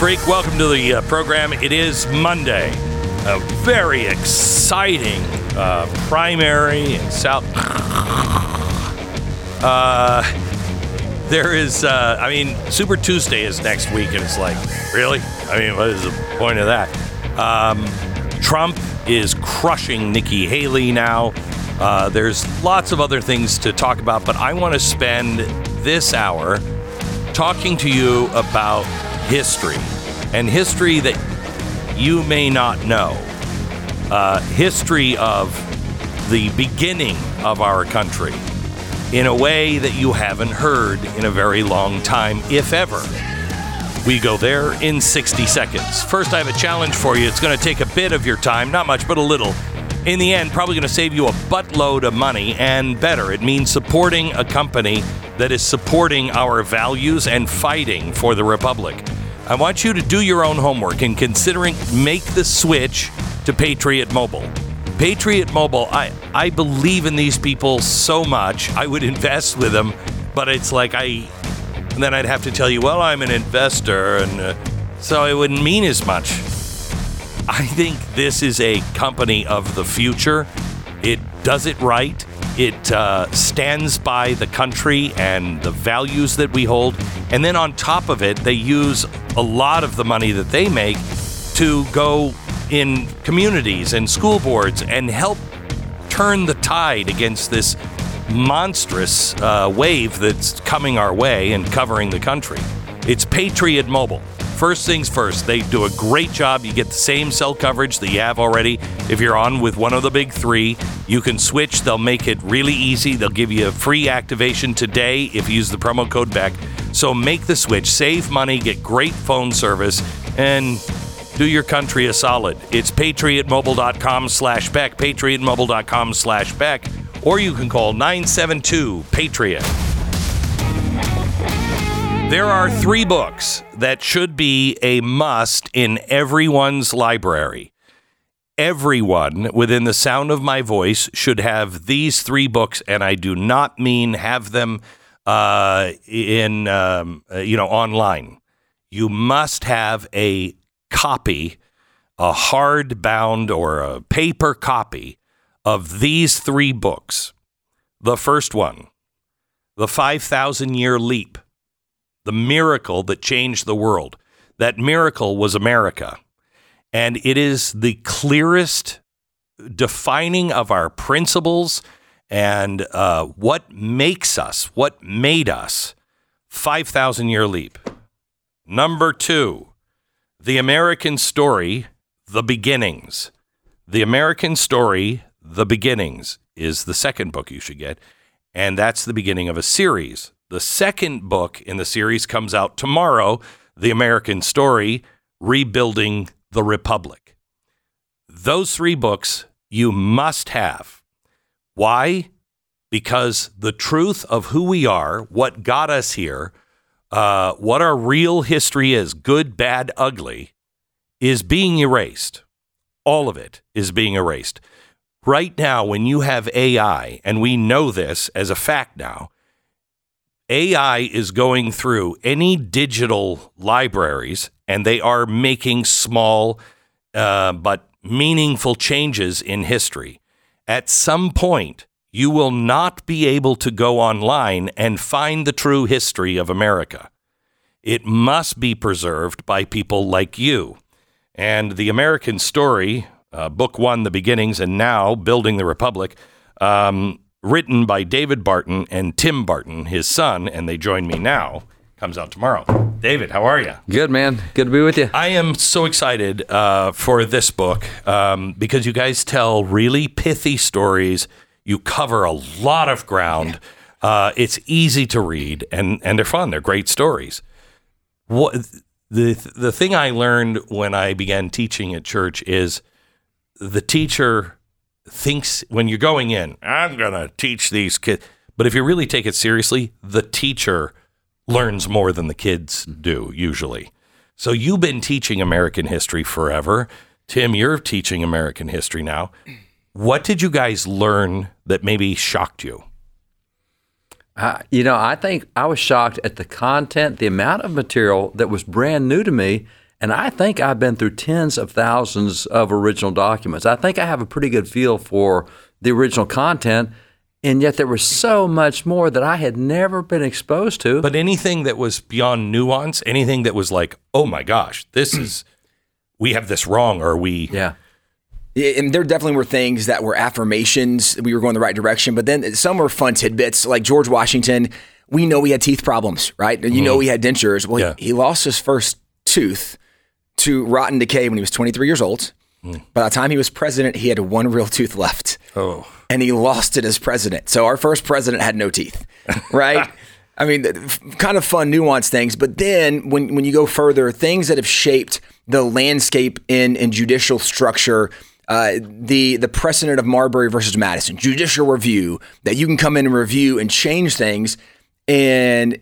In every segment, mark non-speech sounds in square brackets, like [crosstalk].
freak. Welcome to the uh, program. It is Monday. A very exciting uh, primary in South. [laughs] Uh, there is, uh, I mean, Super Tuesday is next week, and it's like, really? I mean, what is the point of that? Um, Trump is crushing Nikki Haley now. Uh, there's lots of other things to talk about, but I want to spend this hour talking to you about history and history that you may not know. Uh, history of the beginning of our country in a way that you haven't heard in a very long time, if ever. We go there in 60 seconds. First, I have a challenge for you. It's going to take a bit of your time, not much, but a little. In the end, probably going to save you a buttload of money, and better, it means supporting a company that is supporting our values and fighting for the Republic. I want you to do your own homework and considering make the switch to Patriot Mobile. Patriot Mobile, I, I believe in these people so much. I would [laughs] invest with them, but it's like I, and then I'd have to tell you, well, I'm an investor, and uh, so it wouldn't mean as much. I think this is a company of the future. It does it right. It uh, stands by the country and the values that we hold. And then on top of it, they use a lot of the money that they make to go in communities and school boards and help turn the tide against this monstrous uh, wave that's coming our way and covering the country. It's Patriot Mobile. First things first, they do a great job. You get the same cell coverage that you have already. If you're on with one of the big three, you can switch. They'll make it really easy. They'll give you a free activation today if you use the promo code BECK. So make the switch, save money, get great phone service, and do your country a solid. It's patriotmobile.com slash Beck, patriotmobile.com slash Beck, or you can call 972 Patriot. There are three books that should be a must in everyone's library. Everyone within the sound of my voice should have these three books, and I do not mean have them uh, in um, uh, you know online. You must have a copy, a hardbound or a paper copy of these three books. The first one, The 5,000 Year Leap, the miracle that changed the world. That miracle was America. And it is the clearest defining of our principles and uh, what makes us, what made us. 5,000 Year Leap. Number two, the American Story, The Beginnings. The American Story, The Beginnings is the second book you should get. And that's the beginning of a series. The second book in the series comes out tomorrow The American Story, Rebuilding the Republic. Those three books you must have. Why? Because the truth of who we are, what got us here, uh, what our real history is, good, bad, ugly, is being erased. All of it is being erased. Right now, when you have AI, and we know this as a fact now, AI is going through any digital libraries and they are making small uh, but meaningful changes in history. At some point, you will not be able to go online and find the true history of America. It must be preserved by people like you. And the American story, uh, book one, The Beginnings, and now Building the Republic, um, written by David Barton and Tim Barton, his son, and they join me now, comes out tomorrow. David, how are you? Good, man. Good to be with you. I am so excited uh, for this book um, because you guys tell really pithy stories. You cover a lot of ground. Uh, it's easy to read and, and they're fun. They're great stories. What the the thing I learned when I began teaching at church is the teacher thinks when you're going in, I'm going to teach these kids. But if you really take it seriously, the teacher learns more than the kids do usually. So you've been teaching American history forever. Tim, you're teaching American history now. What did you guys learn that maybe shocked you? I, you know, I think I was shocked at the content, the amount of material that was brand new to me. And I think I've been through tens of thousands of original documents. I think I have a pretty good feel for the original content. And yet there was so much more that I had never been exposed to. But anything that was beyond nuance, anything that was like, oh my gosh, this is, we have this wrong, or we. yeah. And there definitely were things that were affirmations. We were going the right direction, but then some were fun tidbits. Like George Washington, we know he had teeth problems, right? You know mm-hmm. he had dentures. Well, Yeah. he, he lost his first tooth to rotten decay when he was 23 years old. By the time he was president, he had one real tooth left. Oh. and he lost it as president. So our first president had no teeth, [laughs] right? I mean, kind of fun, nuanced things. But then when, when you go further, things that have shaped the landscape in, in judicial structure, uh, the the precedent of Marbury versus Madison, judicial review, that you can come in and review and change things. And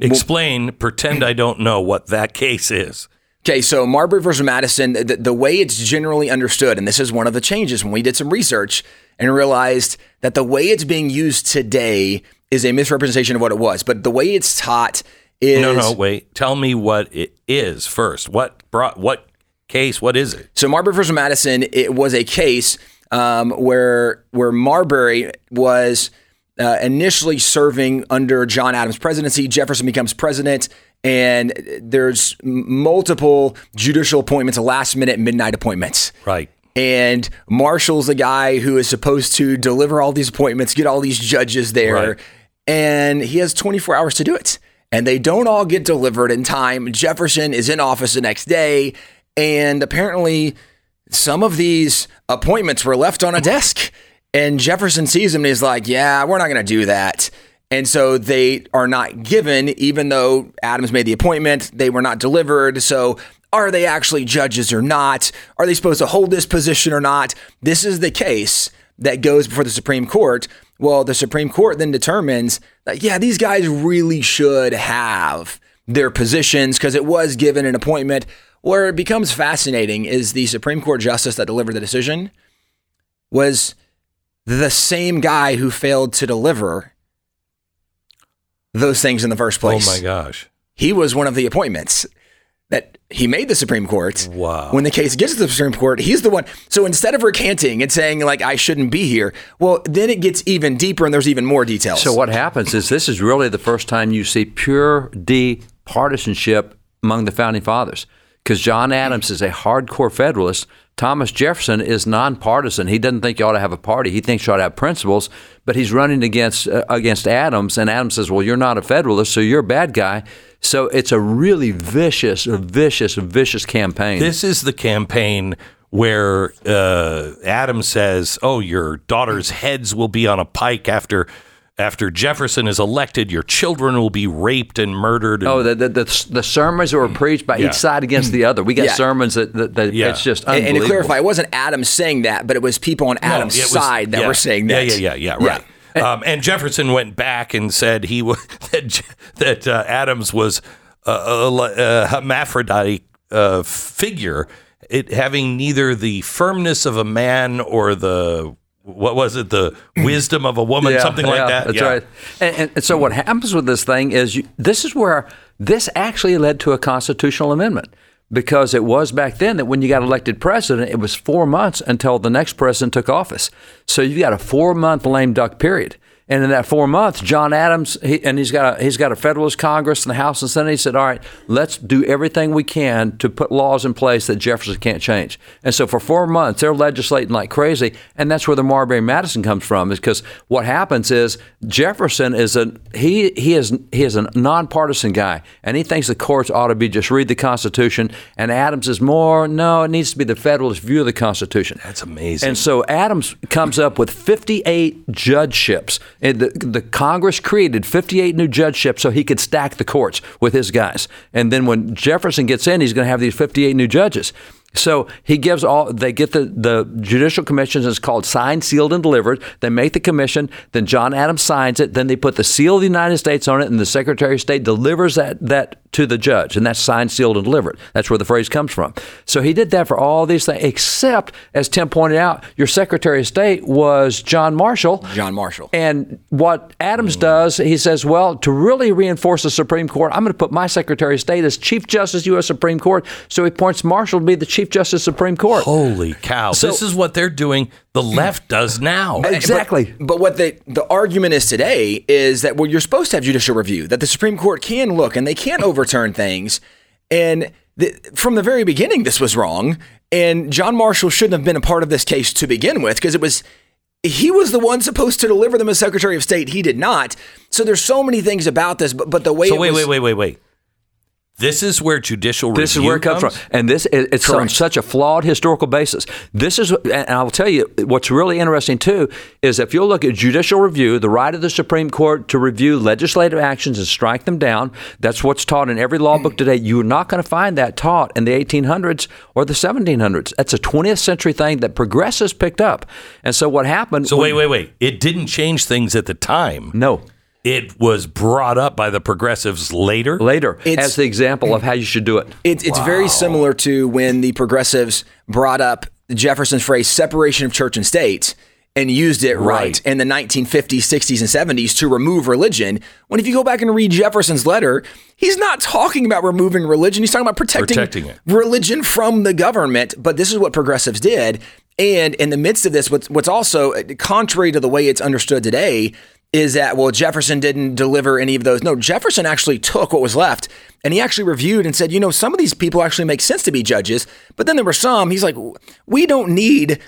Explain, pretend I don't know what that case is. Okay, so Marbury versus Madison, the, the way it's generally understood, and this is one of the changes when we did some research and realized that the way it's being used today is a misrepresentation of what it was. But the way it's taught is No, no, wait. Tell me what it is first. What brought, what case, what is it? So Marbury versus Madison, it was a case um, where where Marbury was uh, initially serving under John Adams' presidency. Jefferson becomes president, and there's multiple judicial appointments, last minute midnight appointments. Right. And Marshall's the guy who is supposed to deliver all these appointments, get all these judges there, Right. and he has 24 hours to do it. And they don't all get delivered in time. Jefferson is in office the next day, and apparently some of these appointments were left on a desk. And Jefferson sees them and he's like, Yeah, we're not going to do that. And so they are not given, even though Adams made the appointment, they were not delivered. So are they actually judges or not? Are they supposed to hold this position or not? This is the case that goes before the Supreme Court. Well, the Supreme Court then determines that, yeah, these guys really should have their positions because it was given an appointment. Where it becomes fascinating is the Supreme Court justice that delivered the decision was the same guy who failed to deliver those things in the first oh place. Oh my gosh. He was one of the appointments that he made the Supreme Court. Wow. When the case gets to the Supreme Court, he's the one. So instead of recanting and saying like I shouldn't be here, well, then it gets even deeper and there's even more details. So what happens is this is really the first time you see pure D partisanship among the founding fathers. Because John Adams is a hardcore Federalist. Thomas Jefferson is nonpartisan. He doesn't think you ought to have a party. He thinks you ought to have principles. But he's running against uh, against Adams, and Adams says, "Well, you're not a Federalist, so you're a bad guy." So it's a really vicious, vicious, vicious campaign. This is the campaign where uh, Adam says, "Oh, your daughter's heads will be on a pike after after Jefferson is elected. Your children will be raped and murdered." Oh, the, the, the, the sermons that were preached by Yeah. each side against the other. We got Yeah. sermons that, that, that Yeah. it's just and, and to clarify, it wasn't Adams saying that, but it was people on No, Adams' it was- side that yeah. were saying that. Yeah, yeah, yeah, yeah. Right. Um, and Jefferson went back and said he was [laughs] that, that uh, Adams was a, a, a hermaphrodite uh, figure, it having neither the firmness of a man or the what was it, the wisdom of a woman, something like yeah, that. That's Yeah. right. And, and, and so what happens with this thing is you, this is where this actually led to a constitutional amendment because it was back then that when you got elected president, it was four months until the next president took office. So you've got a four month lame duck period. And in that four months, John Adams, he, and he's got a, he's got a Federalist Congress and the House and Senate. He said, "All right, let's do everything we can to put laws in place that Jefferson can't change." And so for four months, they're legislating like crazy, and that's where the Marbury Madison comes from. Is because what happens is Jefferson is a he he is he is a nonpartisan guy, and he thinks the courts ought to be just read the Constitution. And Adams is more no, it needs to be the Federalist view of the Constitution. That's amazing. And so Adams comes up with 58 judgeships. And the, the Congress created 58 new judgeships so he could stack the courts with his guys. And then when Jefferson gets in, he's going to have these 58 new judges. So he gives all. They get the the judicial commissions. It's called signed, sealed, and delivered. They make the commission. Then John Adams signs it. Then they put the seal of the United States on it, and the Secretary of State delivers that that to the judge, and that's signed, sealed, and delivered. That's where the phrase comes from. So he did that for all these things, except as Tim pointed out, your Secretary of State was John Marshall. John Marshall. And what Adams does, he says, well, to really reinforce the Supreme Court, I'm going to put my Secretary of State as Chief Justice, U.S. Supreme Court. So he appoints Marshall to be the Chief Justice, Supreme Court. Holy cow. So- this is what they're doing. The left does now. Exactly. But, but what the the argument is today is that well, you're supposed to have judicial review, that the Supreme Court can look and they can overturn things. And the, from the very beginning, this was wrong. And John Marshall shouldn't have been a part of this case to begin with because it was he was the one supposed to deliver them as Secretary of State. He did not. So there's so many things about this, but but the way So it wait, was, wait, wait, wait, wait. This is where judicial This is review where it comes, from, and this it- it's on such a flawed historical basis. This is, and I'll tell you what's really interesting too is if you'll look at judicial review, the right of the Supreme Court to review legislative actions and strike them down. That's what's taught in every law book today. You're not going to find that taught in the 1800s or the 1700s. That's a 20th century thing that progressives picked up. And so what happened? So when- wait, wait, wait. It didn't change things at the time. No. It was brought up by the progressives later. Later, It's- as the example of how you should do it. It's it's very similar to when the progressives brought up Jefferson's phrase "separation of church and state" and used it right, Right. in the 1950s, 60s, and 70s to remove religion. When if you go back and read Jefferson's letter, he's not talking about removing religion. He's talking about protecting, Protecting religion from the government. But this is what progressives did. And in the midst of this, what's what's also uh, contrary to the way it's understood today is that well Jefferson didn't deliver any of those. No, Jefferson actually took what was left and he actually reviewed and said, you know, some of these people actually make sense to be judges, but then there were some. He's like, we don't need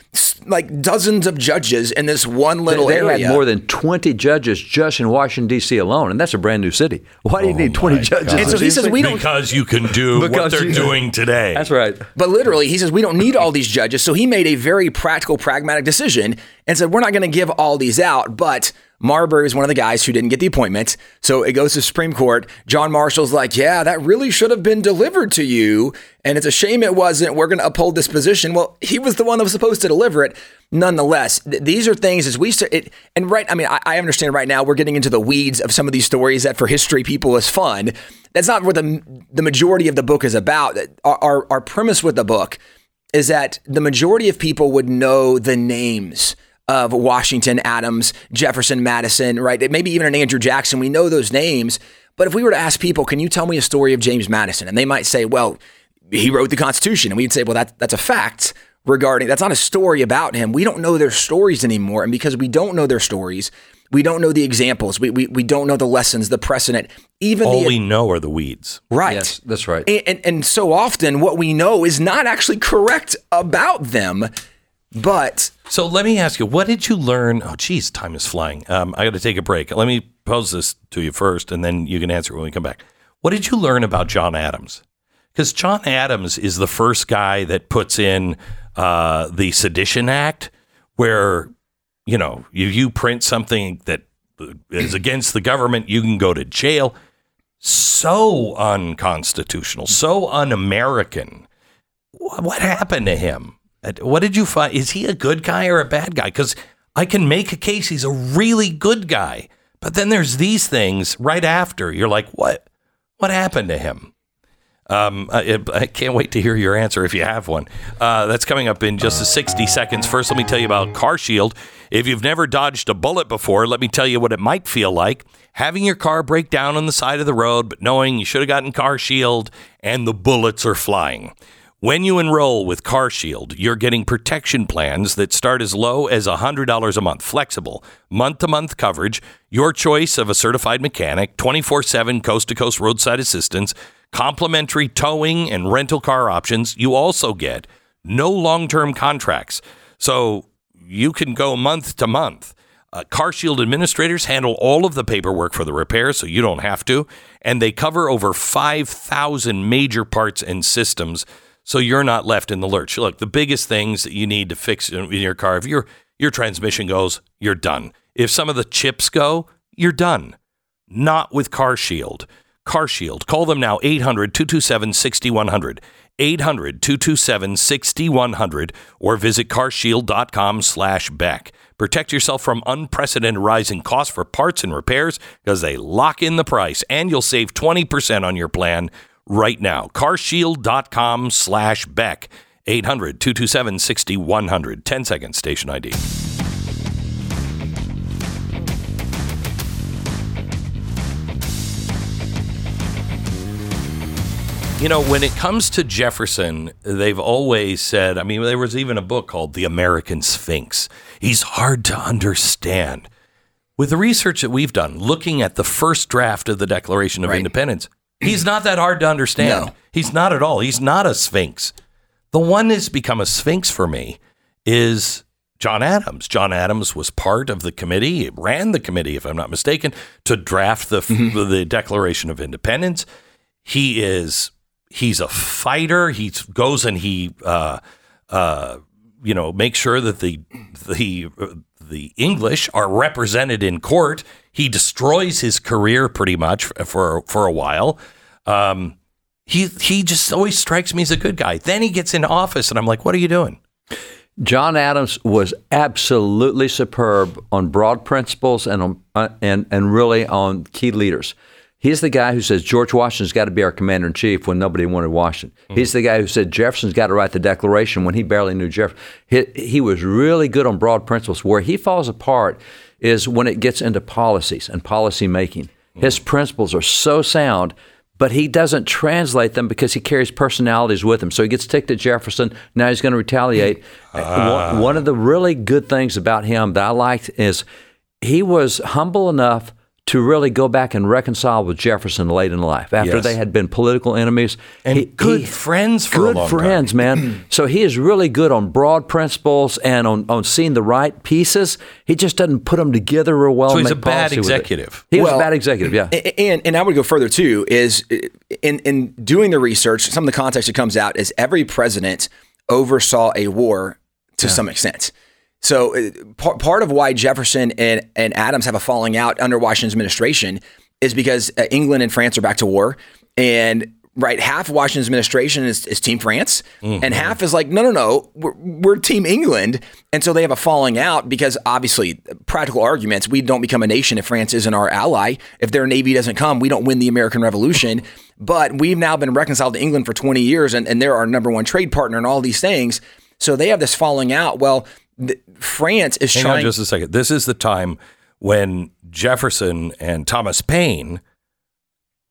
like dozens of judges in this one little they area. had more than 20 judges just in Washington, D.C. alone, and that's a brand new city. Why do you oh need 20 judges? And so he says we don't because you can do [laughs] what they're you- doing today. That's right. But literally, he says we don't need all these judges. So he made a very practical, pragmatic decision and said we're not going to give all these out. But Marbury is one of the guys who didn't get the appointment. So it goes to Supreme Court. John Marshall's like, yeah, that really should have been delivered to you. And it's a shame it wasn't. We're going to uphold this position. Well, he was the one that was supposed to deliver it. Nonetheless, th- these are things as we start. And right, I mean, I, I understand right now we're getting into the weeds of some of these stories that for history people is fun. That's not what the the majority of the book is about. Our, our, our premise with the book is that the majority of people would know the names of Washington, Adams, Jefferson, Madison, right? Maybe even an Andrew Jackson. We know those names. But if we were to ask people, can you tell me a story of James Madison? And they might say, well, he wrote the Constitution. And we'd say, well, that, that's a fact regarding, that's not a story about him. We don't know their stories anymore. And because we don't know their stories, we don't know the examples. We, we, we don't know the lessons, the precedent, even All the. we know are the weeds. right. Yes, that's right. And, and, and so often what we know is not actually correct about them, but So let me ask you, what did you learn? Oh, geez, time is flying. Um, I got to take a break. Let me pose this to you first, and then you can answer when we come back. What did you learn about John Adams? Because John Adams is the first guy that puts in uh, the Sedition Act, where you know you, you print something that is against the government, you can go to jail. So unconstitutional, so un-American. What happened to him? What did you find? Is he a good guy or a bad guy? Because I can make a case he's a really good guy, but then there's these things right after. You're like, what? What happened to him? Um, I, I can't wait to hear your answer if you have one. Uh, that's coming up in just 60 seconds. First, let me tell you about CarShield. If you've never dodged a bullet before, let me tell you what it might feel like. Having your car break down on the side of the road, but knowing you should have gotten CarShield and the bullets are flying. When you enroll with CarShield, you're getting protection plans that start as low as $100 a month, flexible, month to month coverage, your choice of a certified mechanic, 24 7 coast to coast roadside assistance, complimentary towing and rental car options. You also get no long term contracts. So you can go month to month. Uh, CarShield administrators handle all of the paperwork for the repair, so you don't have to, and they cover over 5,000 major parts and systems, so you're not left in the lurch. Look, the biggest things that you need to fix in your car, if your your transmission goes, you're done. If some of the chips go, you're done. Not with CarShield. CarShield. Call them now 800 227 6100. 800 227 6100 or visit carshield.com slash Beck. Protect yourself from unprecedented rising costs for parts and repairs because they lock in the price and you'll save 20% on your plan right now. carshield.com slash Beck. 800 227 6100. 10 seconds, station ID. You know, when it comes to Jefferson, they've always said, I mean, there was even a book called The American Sphinx. He's hard to understand. With the research that we've done, looking at the first draft of the Declaration of Right. Independence, he's not that hard to understand. No. He's not at all. He's not a sphinx. The one that's become a sphinx for me is John Adams. John Adams was part of the committee, ran the committee, if I'm not mistaken, to draft the the Declaration of Independence. He is he's a fighter. He goes and he uh, uh, you know makes sure that the the the English are represented in court. He destroys his career pretty much for for a while. Um, he he just always strikes me as a good guy. Then he gets into office, and I'm like, what are you doing? John Adams was absolutely superb on broad principles and on, uh, and and really on key leaders. He's the guy who says George Washington's got to be our commander in chief when nobody wanted Washington. He's the guy who said Jefferson's got to write the Declaration when he barely knew Jefferson. He, he was really good on broad principles. Where he falls apart is when it gets into policies and policy making. His mm. principles are so sound but he doesn't translate them because he carries personalities with him. So he gets ticked at Jefferson. Now he's going to retaliate. [laughs] Ah. One, one of the really good things about him that I liked is he was humble enough to really go back and reconcile with Jefferson late in life after Yes. they had been political enemies And good friends for a good long time. man. [clears throat] so he is really good on broad principles and on, on seeing the right pieces. He just doesn't put them together real well. So he's a bad policy with it. executive. He was a bad executive. Yeah. And and I would go further too. Is in in doing the research, some of the context that comes out is every president oversaw a war to some extent. So uh, part part of why Jefferson and and Adams have a falling out under Washington's administration is because uh, England and France are back to war, and right half of Washington's administration is, is Team France, and half is like no no no we're, we're Team England, and so they have a falling out because obviously practical arguments we don't become a nation if France isn't our ally. If their navy doesn't come, we don't win the American Revolution. But we've now been reconciled to England for 20 years, and, and they're our number one trade partner and all these things. So they have this falling out. Well, th- France is Hang trying. on just a second. This is the time when Jefferson and Thomas Paine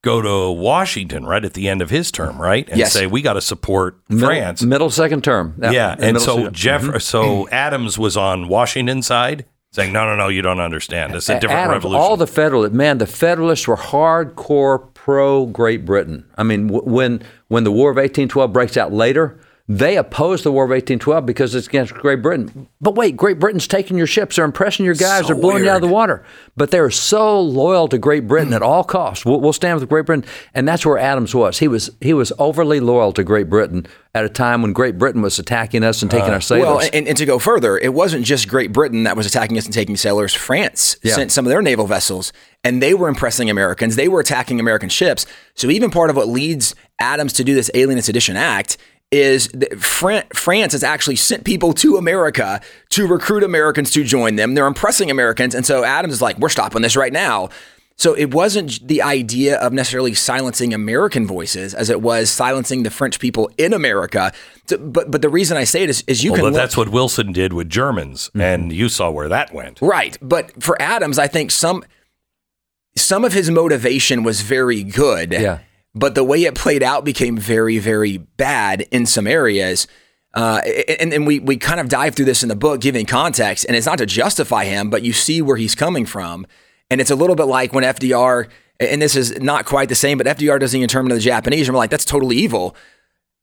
go to Washington right at the end of his term, right? And Yes. say we got to support Middle- France. Middle second term. yeah, and middle so second- Jeff, mm-hmm. so Adams was on Washington's side, saying, "No, no, no, you don't understand. It's a different Adams, revolution." All the Federalists, man, the Federalists were hardcore pro Great Britain. I mean, w- when when the War of 1812 breaks out later, they oppose the War of 1812 because it's against Great Britain. But wait, Great Britain's taking your ships, they're impressing your guys, So they're blowing you out of the water. But they're so loyal to Great Britain at all costs. We'll, we'll stand with Great Britain, and that's where Adams was. He was he was overly loyal to Great Britain at a time when Great Britain was attacking us and taking our sailors. Uh, Well, and, and to go further, it wasn't just Great Britain that was attacking us and taking sailors. France Yeah. sent some of their naval vessels, and they were impressing Americans. They were attacking American ships. So even part of what leads Adams to do this Alien and Sedition Act is that Fran- France has actually sent people to America to recruit Americans to join them. They're impressing Americans, and so Adams is like, "We're stopping this right now." So it wasn't the idea of necessarily silencing American voices as it was silencing the French people in America. So- but but the reason I say it is, is you well, can but look- that's what Wilson did with Germans, mm-hmm. and you saw where that went. Right. But for Adams, I think some some of his motivation was very good. Yeah. But the way it played out became very, very bad in some areas. Uh, and, and we, we kind of dive through this in the book, giving context, and it's not to justify him, but you see where he's coming from. And it's a little bit like when FDR, and this is not quite the same, but FDR doesn't even turn to the Japanese, and we're like, that's totally evil.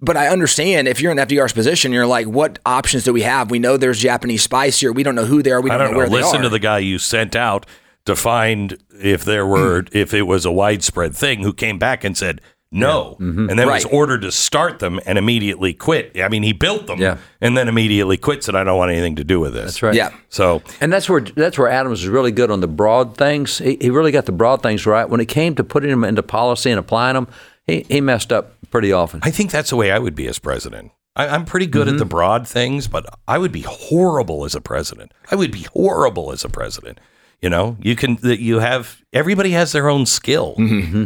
But I understand if you're in FDR's position, you're like, what options do we have? We know there's Japanese spies here. We don't know who they are. We don't, don't know know. where they are. Listen to the guy you sent out to find if there were [clears throat] if it was a widespread thing. Who came back and said no, mm-hmm. and then was ordered to start them and immediately quit. I mean, he built them Yeah. and then immediately quit. Said I don't want anything to do with this. That's right. Yeah. So And that's where that's where Adams was really good on the broad things. He, he really got the broad things right. When it came to putting them into policy and applying them, he, he messed up pretty often. I think that's the way I would be as president. I, I'm pretty good at the mm-hmm. broad things, but I would be horrible as a president. I would be horrible as a president. You know, you can that you have everybody has their own skill,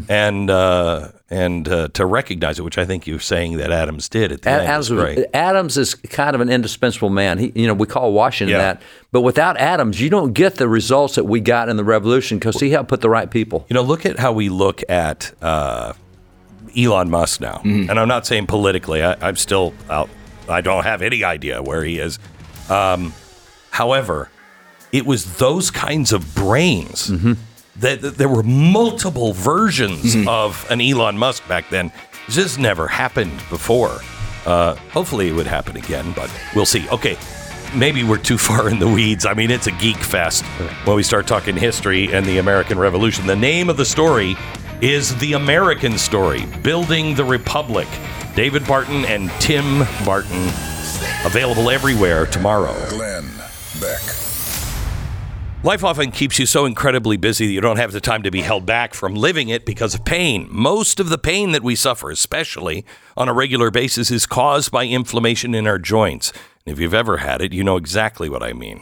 and uh, and uh, to recognize it, which I think you're saying that Adams did at the end. Adams, is was- great. Adams is kind of an indispensable man. He, you know, we call Washington Yeah. that, but without Adams, you don't get the results that we got in the revolution because he helped put the right people. You know, look at how we look at uh, Elon Musk now. And I'm not saying politically, I, I'm still out. I don't have any idea where he is. Um, however, it was those kinds of brains that, that there were multiple versions of an Elon Musk back then. This never happened before. Uh, hopefully, it would happen again, but we'll see. Okay, maybe we're too [laughs] far in the weeds. I mean, it's a geek fest when we start talking history and the American Revolution. The name of the story is The American Story Building the Republic. David Barton and Tim Barton. Available everywhere tomorrow. Glenn Beck. Life often keeps you so incredibly busy that you don't have the time to be held back from living it because of pain. Most of the pain that we suffer, especially on a regular basis, is caused by inflammation in our joints. If you've ever had it, you know exactly what I mean.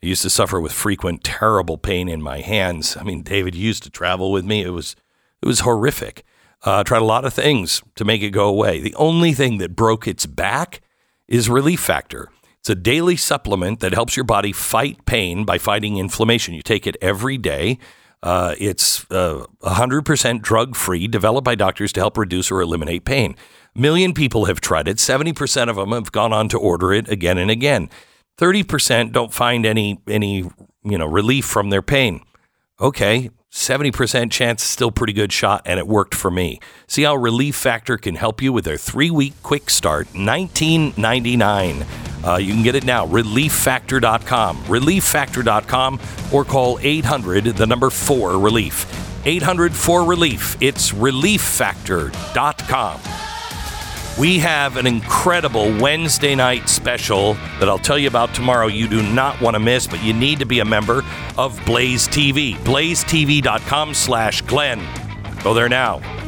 I used to suffer with frequent terrible pain in my hands. I mean, David used to travel with me. It was it was horrific. Uh, tried a lot of things to make it go away. The only thing that broke its back is Relief Factor. It's a daily supplement that helps your body fight pain by fighting inflammation. You take it every day. Uh, it's uh, 100% drug free, developed by doctors to help reduce or eliminate pain. A million people have tried it. 70% of them have gone on to order it again and again. 30% don't find any any you know relief from their pain. Okay, 70% chance, still pretty good shot, and it worked for me. See how Relief Factor can help you with their three week quick start, $19.99. Uh, you can get it now, relieffactor.com, relieffactor.com, or call 800, the number 4 relief. 800 4 relief. It's relieffactor.com. We have an incredible Wednesday night special that I'll tell you about tomorrow. You do not want to miss, but you need to be a member of Blaze TV. BlazeTV.com slash Glenn. Go there now.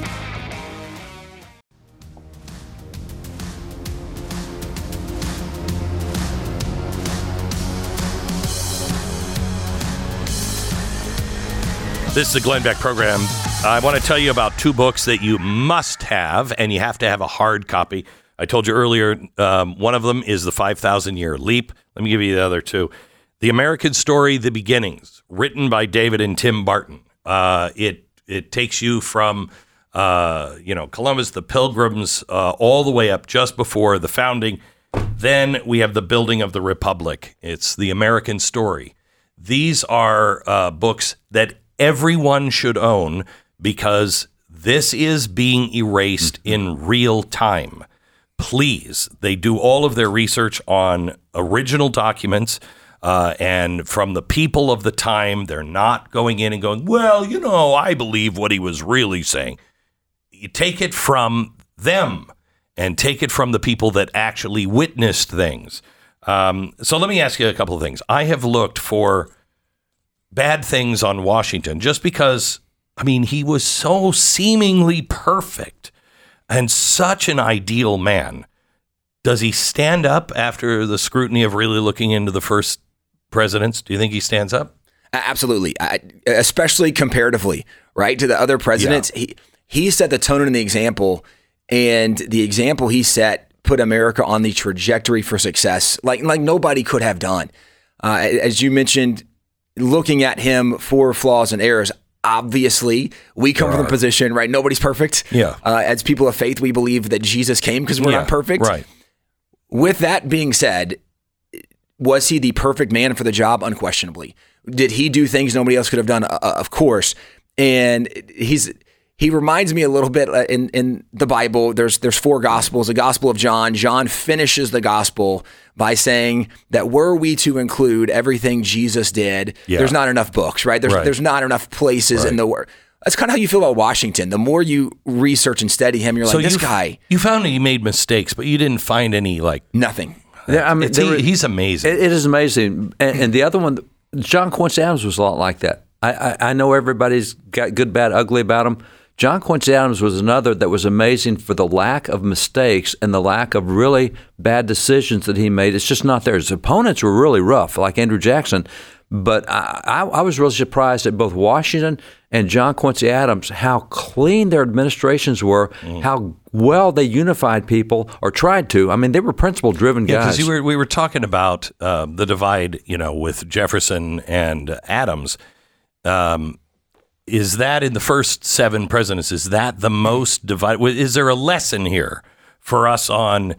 This is the Glenn Beck program. I want to tell you about two books that you must have, and you have to have a hard copy. I told you earlier, um, one of them is The 5,000 Year Leap. Let me give you the other two. The American Story, The Beginnings, written by David and Tim Barton. Uh, it, it takes you from, uh, you know, Columbus, the Pilgrims, uh, all the way up just before the founding. Then we have the building of the Republic. It's The American Story. These are uh, books that everyone should own because this is being erased in real time. Please, they do all of their research on original documents uh, and from the people of the time. They're not going in and going, well, you know, I believe what he was really saying. You take it from them and take it from the people that actually witnessed things. Um, so let me ask you a couple of things. I have looked for bad things on Washington just because, I mean, he was so seemingly perfect and such an ideal man. Does he stand up after the scrutiny of really looking into the first presidents? Do you think he stands up? Absolutely, I, especially comparatively, right to the other presidents. He he set the tone and the example, and the example he set put America on the trajectory for success, like like nobody could have done. Uh, as you mentioned, looking at him for flaws and errors. Obviously, we come from the position, right? Nobody's perfect. Yeah. Uh, as people of faith, we believe that Jesus came because we're Yeah, not perfect. Right. With that being said, was he the perfect man for the job? Unquestionably. Did he do things nobody else could have done? Uh, of course. And he's he reminds me a little bit uh, in in the Bible. There's there's four gospels. The Gospel of John. John finishes the gospel by saying that were we to include everything Jesus did, Yeah. there's not enough books, right? There's Right. there's not enough places in the world. That's kind of how you feel about Washington. The more you research and study him, you're like, this you, guy, you found he made mistakes, but you didn't find any like. nothing. Yeah, I mean, It's, he, were- he's amazing. It, it is amazing. And, and the other one, John Quincy Adams was a lot like that. I, I, I know everybody's got good, bad, ugly about him. John Quincy Adams was another that was amazing for the lack of mistakes and the lack of really bad decisions that he made. It's just not there. His opponents were really rough, like Andrew Jackson. But I, I, I was really surprised at both Washington and John Quincy Adams how clean their administrations were, Mm. how well they unified people or tried to. I mean, they were principle driven Yeah, guys. because we were we were talking about uh, the divide, you know, with Jefferson and Adams. Um, is that in the first seven presidents? Is that the most divided? Is there a lesson here for us on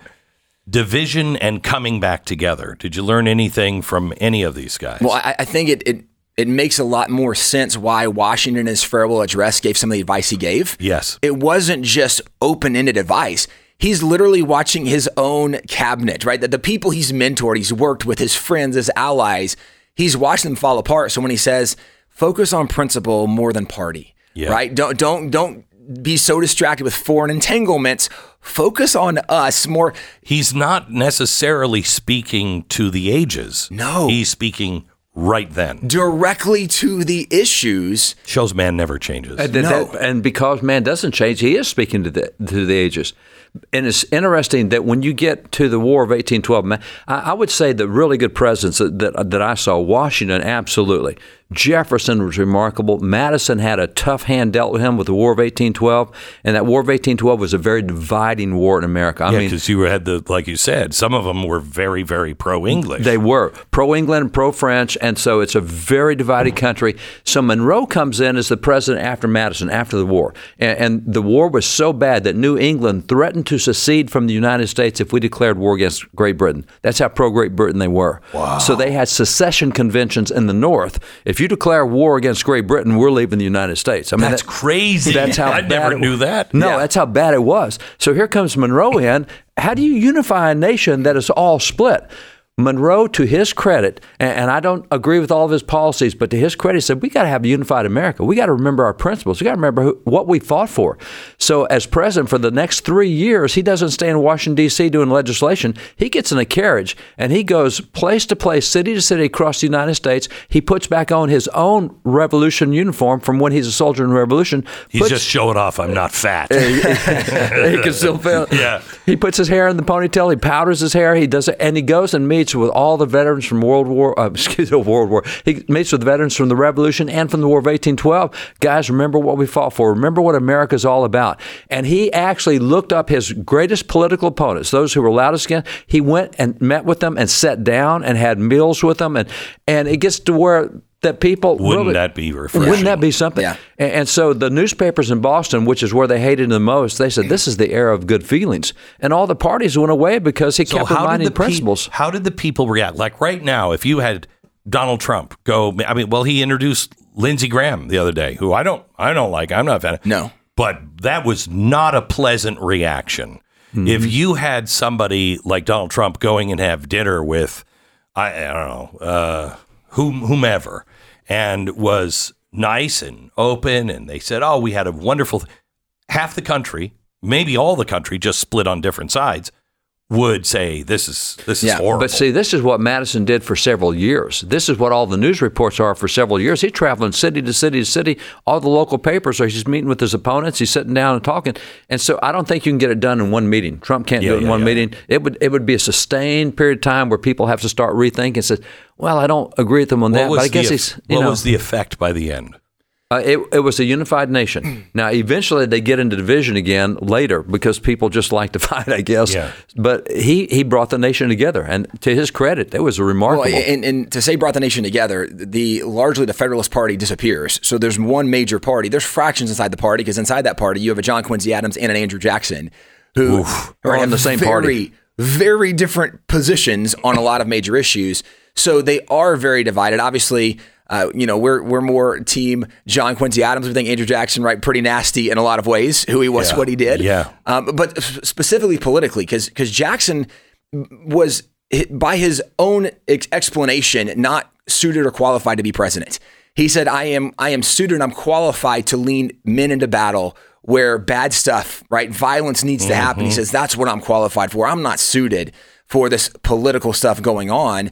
division and coming back together? Did you learn anything from any of these guys? Well, I, I think it, it it makes a lot more sense why Washington in his farewell address gave some of the advice he gave. yes. It wasn't just open ended advice. He's literally watching his own cabinet, right? That the people he's mentored, he's worked with, his friends, his allies, he's watching them fall apart. So when he says, focus on principle more than party, Yeah. right? Don't don't don't be so distracted with foreign entanglements. Focus on us more. He's not necessarily speaking to the ages. No. He's speaking right then. Directly to the issues. Shows man never changes. And, that- No. that- and because man doesn't change, he is speaking to the to the ages. And it's interesting that when you get to the War of 1812, man, I, I would say the really good presidents that, that that I saw, Washington, absolutely. Jefferson was remarkable. Madison had a tough hand dealt with him with the War of 1812, and that War of 1812 was a very dividing war in America. I yeah, mean, because you had the like you said, some of them were very, very pro English. They were pro England, pro French, and so it's a very divided country. So Monroe comes in as the president after Madison, after the war, and, and the war was so bad that New England threatened to secede from the United States if we declared war against Great Britain. That's how pro Great Britain they were. Wow. So they had secession conventions in the North. If you declare war against Great Britain, we're leaving the United States. I mean, That's that- crazy. That's how I bad never it- knew that. No, Yeah. that's how bad it was. So here comes Monroe in. How do you unify a nation that is all split? Monroe, to his credit, and, I don't agree with all of his policies, but to his credit, he said, We got to have a unified America. We got to remember our principles. We got to remember who, what we fought for. So, as president for the next three years, he doesn't stay in Washington, D.C. doing legislation. He gets in a carriage and he goes place to place, city to city across the United States. He puts back on his own revolution uniform from when he's a soldier in the revolution. He's puts- just showing off. I'm not fat. [laughs] he can still [laughs] feel. Yeah. He puts his hair in the ponytail. He powders his hair. He does it, and he goes and meets with all the veterans from World War. Uh, [laughs] excuse me, World War. He meets with veterans from the Revolution and from the War of 1812. Guys, remember what we fought for. Remember what America's all about. And he actually looked up his greatest political opponents, those who were loudest against. He went and met with them and sat down and had meals with them, and and it gets to where. That people Wouldn't really- that be refreshing? Wouldn't that be something? Yeah. And, and so the newspapers in Boston, which is where they hated him the most, they said this is the era of good feelings, and all the parties went away because he kept reminding the peop- principles. how did the people react? Like right now, if you had Donald Trump go, I mean, well, he introduced Lindsey Graham the other day, who I don't, I don't like. I'm not a fan. of. No. but that was not a pleasant reaction. Mm-hmm. If you had somebody like Donald Trump going and have dinner with, I, I don't know, uh, whom, whomever, and was nice and open, and they said, "Oh, we had a wonderful." Th-. Half the country, maybe all the country, just split on different sides, would say, "This is this is Yeah, horrible." But see, this is what Madison did for several years. This is what all the news reports are for several years. He's traveling city to city to city. All the local papers are. He's meeting with his opponents. He's sitting down and talking. And so I don't think you can get it done in one meeting. Trump can't Yeah, do it in one yeah. meeting. It would it would be a sustained period of time where people have to start rethinking. and Says, well, I don't agree with him on that, but I guess the, he's you what know. was the effect by the end? Uh, it, it was a unified nation. Now, eventually, they get into division again later because people just like to [laughs] fight, I guess. Yeah. But he, he brought the nation together, and to his credit, that was a Well, remarkable. and, and to say brought the nation together, the largely the Federalist Party disappears. So there's one major party. There's fractions inside the party because inside that party you have a John Quincy Adams and an Andrew Jackson who are on in the same very, party. very different positions on a lot of major issues. So they are very divided. Obviously, uh, you know, we're we're more team John Quincy Adams. We think Andrew Jackson, right, pretty nasty in a lot of ways. Who he was, Yeah. what he did. Yeah. Um, but s- specifically politically, because because Jackson was by his own ex- explanation not suited or qualified to be president. He said, "I am I am suited and I'm qualified to lead men into battle where bad stuff, right, violence needs to happen." He says, "That's what I'm qualified for. I'm not suited for this political stuff going on."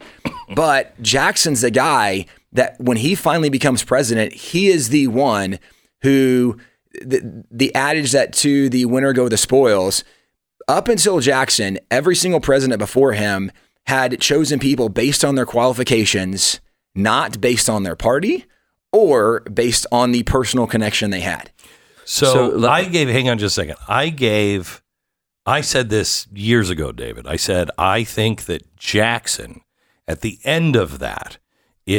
But Jackson's the guy that when he finally becomes president, he is the one who the, the adage that to the winner go the spoils. Up until Jackson, every single president before him had chosen people based on their qualifications, not based on their party or based on the personal connection they had. So, So, I gave, hang on just a second. I gave, I said this years ago, David. I said, I think that Jackson, at the end of that,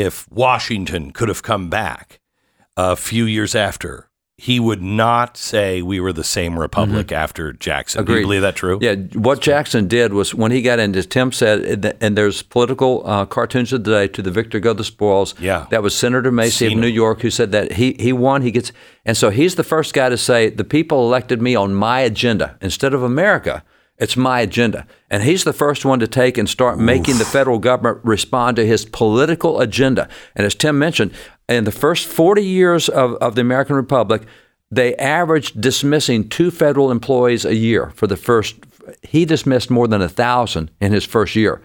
if Washington could have come back a few years after, he would not say we were the same republic after Jackson. Do you believe that true? Yeah, what Jackson did was when he got into, Tim said, and there's political uh, cartoons of the day to the victor go the spoils. Yeah. that was Senator Marcy Seen of New him. York who said that he he won. He gets, and so he's the first guy to say the people elected me on my agenda instead of America. It's my agenda, and he's the first one to take and start making the federal government respond to his political agenda. And as Tim mentioned, in the first 40 years of, of the American Republic, they averaged dismissing two federal employees a year for the first. He dismissed more than a thousand in his first year.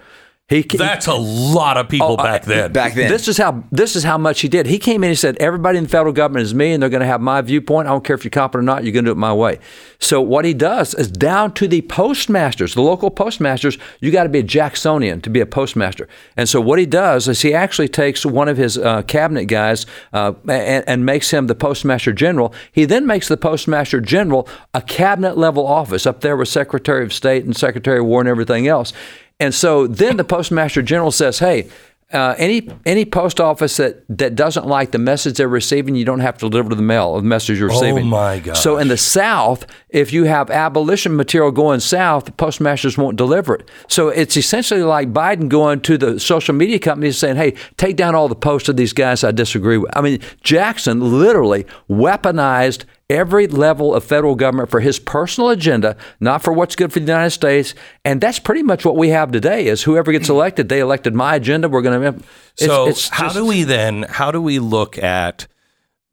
He That's a lot of people back then. Back then, this is how this is how much he did. He came in and said, "Everybody in the federal government is me, and they're going to have my viewpoint. I don't care if you're competent or not. You're going to do it my way." So what he does is down to the postmasters, the local postmasters. You got to be a Jacksonian to be a postmaster. And so what he does is he actually takes one of his uh, cabinet guys uh, and, and makes him the postmaster general. He then makes the postmaster general a cabinet level office up there with Secretary of State and Secretary of War and everything else. And so then the postmaster general says, "Hey, uh, any any post office that, that doesn't like the message they're receiving, you don't have to deliver the mail of the message you're receiving." Oh my gosh. So in the South, if you have abolition material going south, the postmasters won't deliver it. So it's essentially like Biden going to the social media companies saying, "Hey, take down all the posts of these guys I disagree with." I mean, Jackson literally weaponized every level of federal government for his personal agenda, not for what's good for the United States. And that's pretty much what we have today: is whoever gets [clears throat] elected, they elected my agenda. We're going to. So how do we then? How do we look at?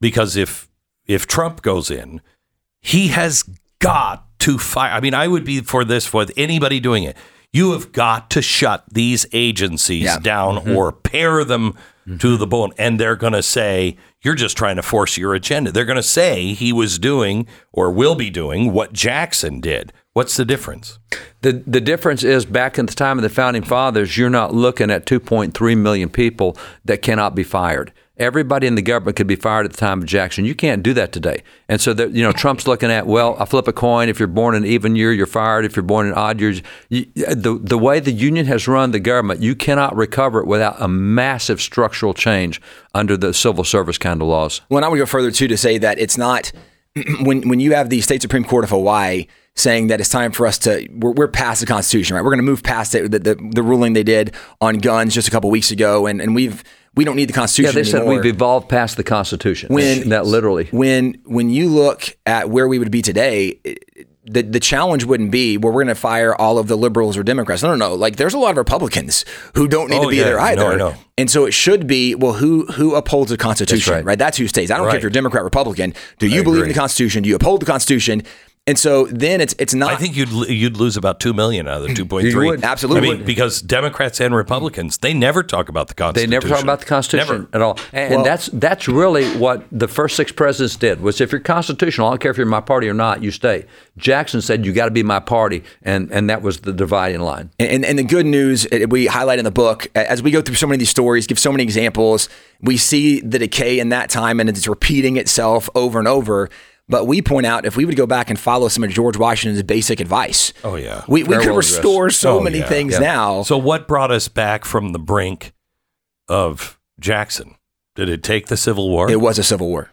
Because if if Trump goes in, he has got to fire. I mean, I would be for this with anybody doing it. You have got to shut these agencies Yeah. down mm-hmm. or pare them to the bone. And they're going to say, you're just trying to force your agenda. They're going to say he was doing or will be doing what Jackson did. What's the difference? The the difference is back in the time of the founding fathers, you're not looking at 2.3 million people that cannot be fired. Everybody in the government could be fired at the time of Jackson. You can't do that today. And so you know Trump's looking at well, I flip a coin. If you're born in an even year, you're fired. If you're born in odd year, you, the the way the union has run the government, you cannot recover it without a massive structural change under the civil service kind of laws. Well, and I would go further too to say that it's not [clears throat] when when you have the state supreme court of Hawaii saying that it's time for us to we're, we're past the Constitution, right? We're going to move past it. The, the, the ruling they did on guns just a couple weeks ago, and, and we've we don't need the Constitution. Yeah, they said anymore. we've evolved past the Constitution. When- that literally. when when you look at where we would be today, the the challenge wouldn't be well, we're going to fire all of the liberals or Democrats. No, no, no. Like there's a lot of Republicans who don't need Oh, to be yeah. there No, either. I know. And so it should be well, who who upholds the Constitution, That's right. That's who stays. I don't care if you're Democrat, Republican. Do you believe in the Constitution? Do you uphold the Constitution? And so then it's it's not. I think you'd you'd lose about two million out of the two point three. You would. Absolutely. I mean, because Democrats and Republicans they never talk about the Constitution. They never talk about the Constitution Never. at all, and, Well- and that's that's really what the first six presidents did. Was if you're constitutional, I don't care if you're my party or not, you stay. Jackson said you got to be my party, and and that was the dividing line. And, and the good news we highlight in the book, as we go through so many of these stories, give so many examples, we see the decay in that time and it's repeating itself over and over. But we point out if we would go back and follow some of George Washington's basic advice, Oh, yeah. we, we could address. restore so Oh, many yeah. things Yeah. now. So what brought us back from the brink of Jackson? Did it take the Civil War? it was a civil war.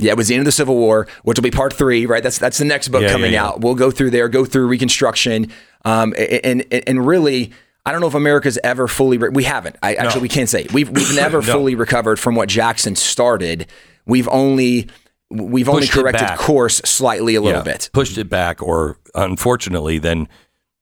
Yeah, it was the end of the Civil War, which will be part three, right? That's that's the next book Yeah, coming out. We'll go through there, go through Reconstruction, um, and, and and really, I don't know if America's ever fully. Re- we haven't. I actually we can't say we've we've [coughs] never No. fully recovered from what Jackson started. We've only we've only corrected course slightly a little Yeah. bit. pushed it back, or unfortunately, then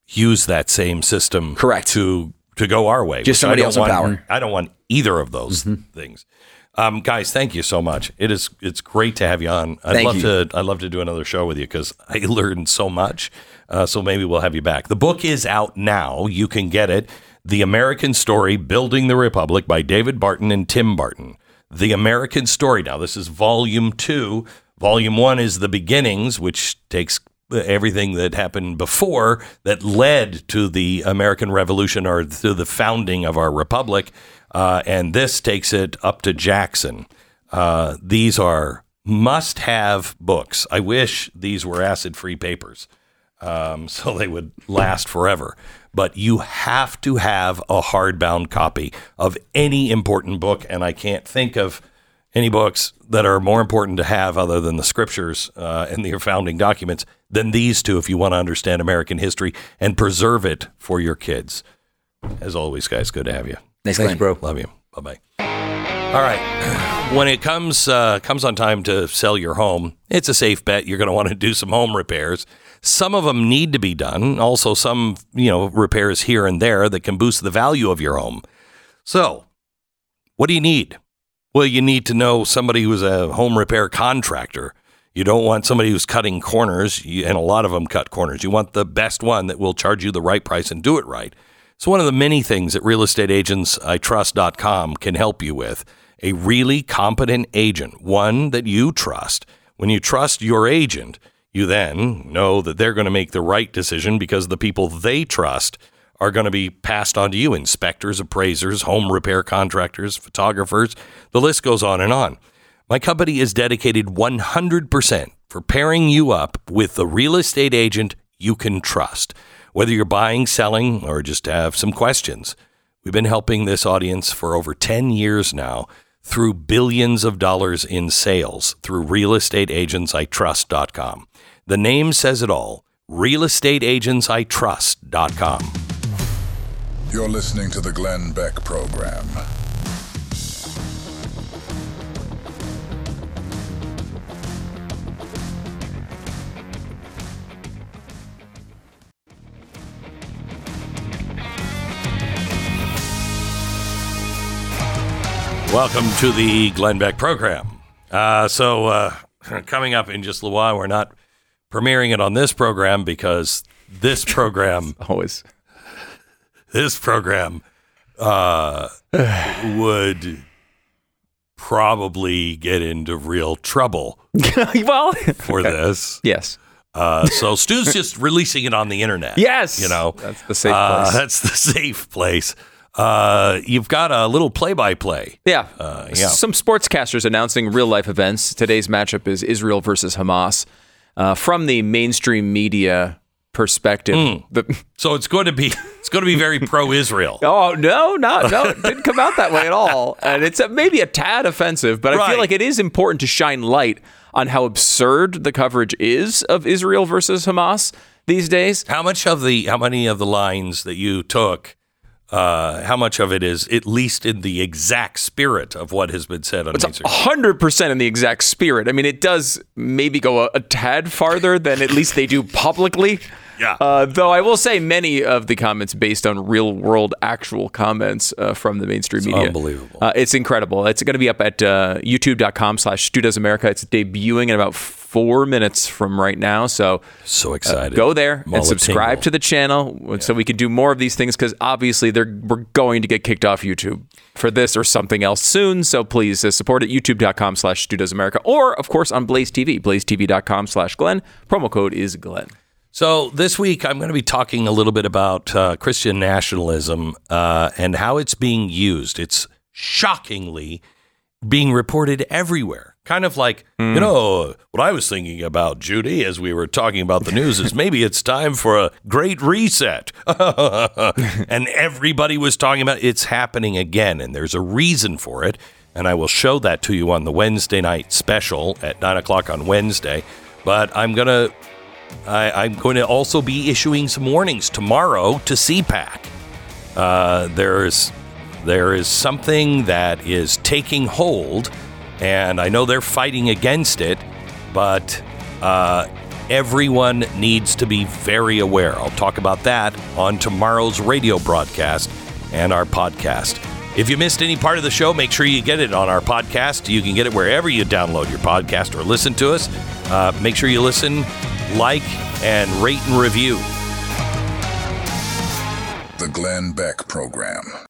use that same system Correct. to to go our way. Just somebody else in want- power. I don't want either of those things. Um, guys, thank you so much. It is it's great to have you on. I'd Thank love you. to I'd love to do another show with you because I [laughs] learned so much. Uh, so maybe we'll have you back. The book is out now. You can get it. The American Story: Building the Republic by David Barton and Tim Barton. The American Story. Now this is volume two. Volume one is the beginnings, which takes everything that happened before that led to the American Revolution or to the founding of our republic. Uh, and this takes it up to Jackson. Uh, these are must have books. I wish these were acid free papers um, [laughs] so they would last forever. But you have to have a hardbound copy of any important book. And I can't think of any books that are more important to have other than the scriptures uh, and their founding documents than these two if you want to understand American history and preserve it for your kids. As always, guys, good to have you. Thanks, Thanks, bro. Love you. Bye bye. All right. [clears throat] When it comes uh, comes on time to sell your home, it's a safe bet you're going to want to do some home repairs. Some of them need to be done. Also, some you know repairs here and there that can boost the value of your home. So, what do you need? Well, you need to know somebody who's a home repair contractor. You don't want somebody who's cutting corners, and a lot of them cut corners. You want the best one that will charge you the right price and do it right. It's one of the many things that realestateagentsitrust.com can help you with. A really competent agent, one that you trust. When you trust your agent, you then know that they're going to make the right decision because the people they trust are going to be passed on to you inspectors, appraisers, home repair contractors, photographers. The list goes on and on. My company is dedicated 100% for pairing you up with the real estate agent you can trust. Whether you're buying, selling, or just have some questions, we've been helping this audience for over 10 years now through billions of dollars in sales through realestateagentsitrust.com. The name says it all realestateagentsitrust.com. You're listening to the Glenn Beck Program. Welcome to the Glenn Beck program. Uh, so, uh, [laughs] coming up in just a little while, we're not premiering it on this program because this [laughs] program, Always. this program, uh, would probably get into real trouble [laughs] well, for this. yes. Uh, so, Stu's [laughs] just releasing it on the internet. Yes. you know, That's the safe uh, place. that's the safe place. Uh, you've got a little play-by-play. Yeah. Uh, yeah. Some sportscasters announcing real life events. Today's matchup is Israel versus Hamas. Uh, from the mainstream media perspective, Hmm. the, So it's going to be it's going to be very pro-Israel. [laughs] oh no, not no, it didn't come out that way at all, and it's a, maybe a tad offensive. But I feel like it is important to shine light on how absurd the coverage is of Israel versus Hamas these days. How much of the how many of the lines that you took? Uh, how much of it is at least in the exact spirit of what has been said on Instagram? hundred percent in the exact spirit. I mean, it does maybe go a, a tad farther than at least they do publicly. Yeah. Uh, though I will say many of the comments based on real world actual comments uh, from the mainstream media. unbelievable. Uh, it's incredible. It's going to be up at uh, youtube.com slash America. It's debuting in about four minutes from right now. So So excited. go there and subscribe a-tingle. to the channel so we can do more of these things because obviously they're we're going to get kicked off YouTube for this or something else soon. So please uh, support at youtube.com slash America or of course on Blaze TV, blazetv.com slash Glenn. Promo code is Glenn. So this week I'm going to be talking a little bit about uh, Christian nationalism uh, and how it's being used. It's shockingly being reported everywhere. Kind of like, you know, what I was thinking about, Judy, as we were talking about the news, is maybe it's time for a great reset. [laughs] and everybody was talking about it's happening again, and there's a reason for it. And I will show that to you on the Wednesday night special at nine o'clock on Wednesday. But I'm going to I, I'm going to also be issuing some warnings tomorrow to CPAC. Uh, there's there is something that is taking hold, and I know they're fighting against it, but uh, everyone needs to be very aware. I'll talk about that on tomorrow's radio broadcast and our podcast. If you missed any part of the show, make sure you get it on our podcast. You can get it wherever you download your podcast or listen to us. Uh, make sure you listen, like, and rate and review. The Glenn Beck Program.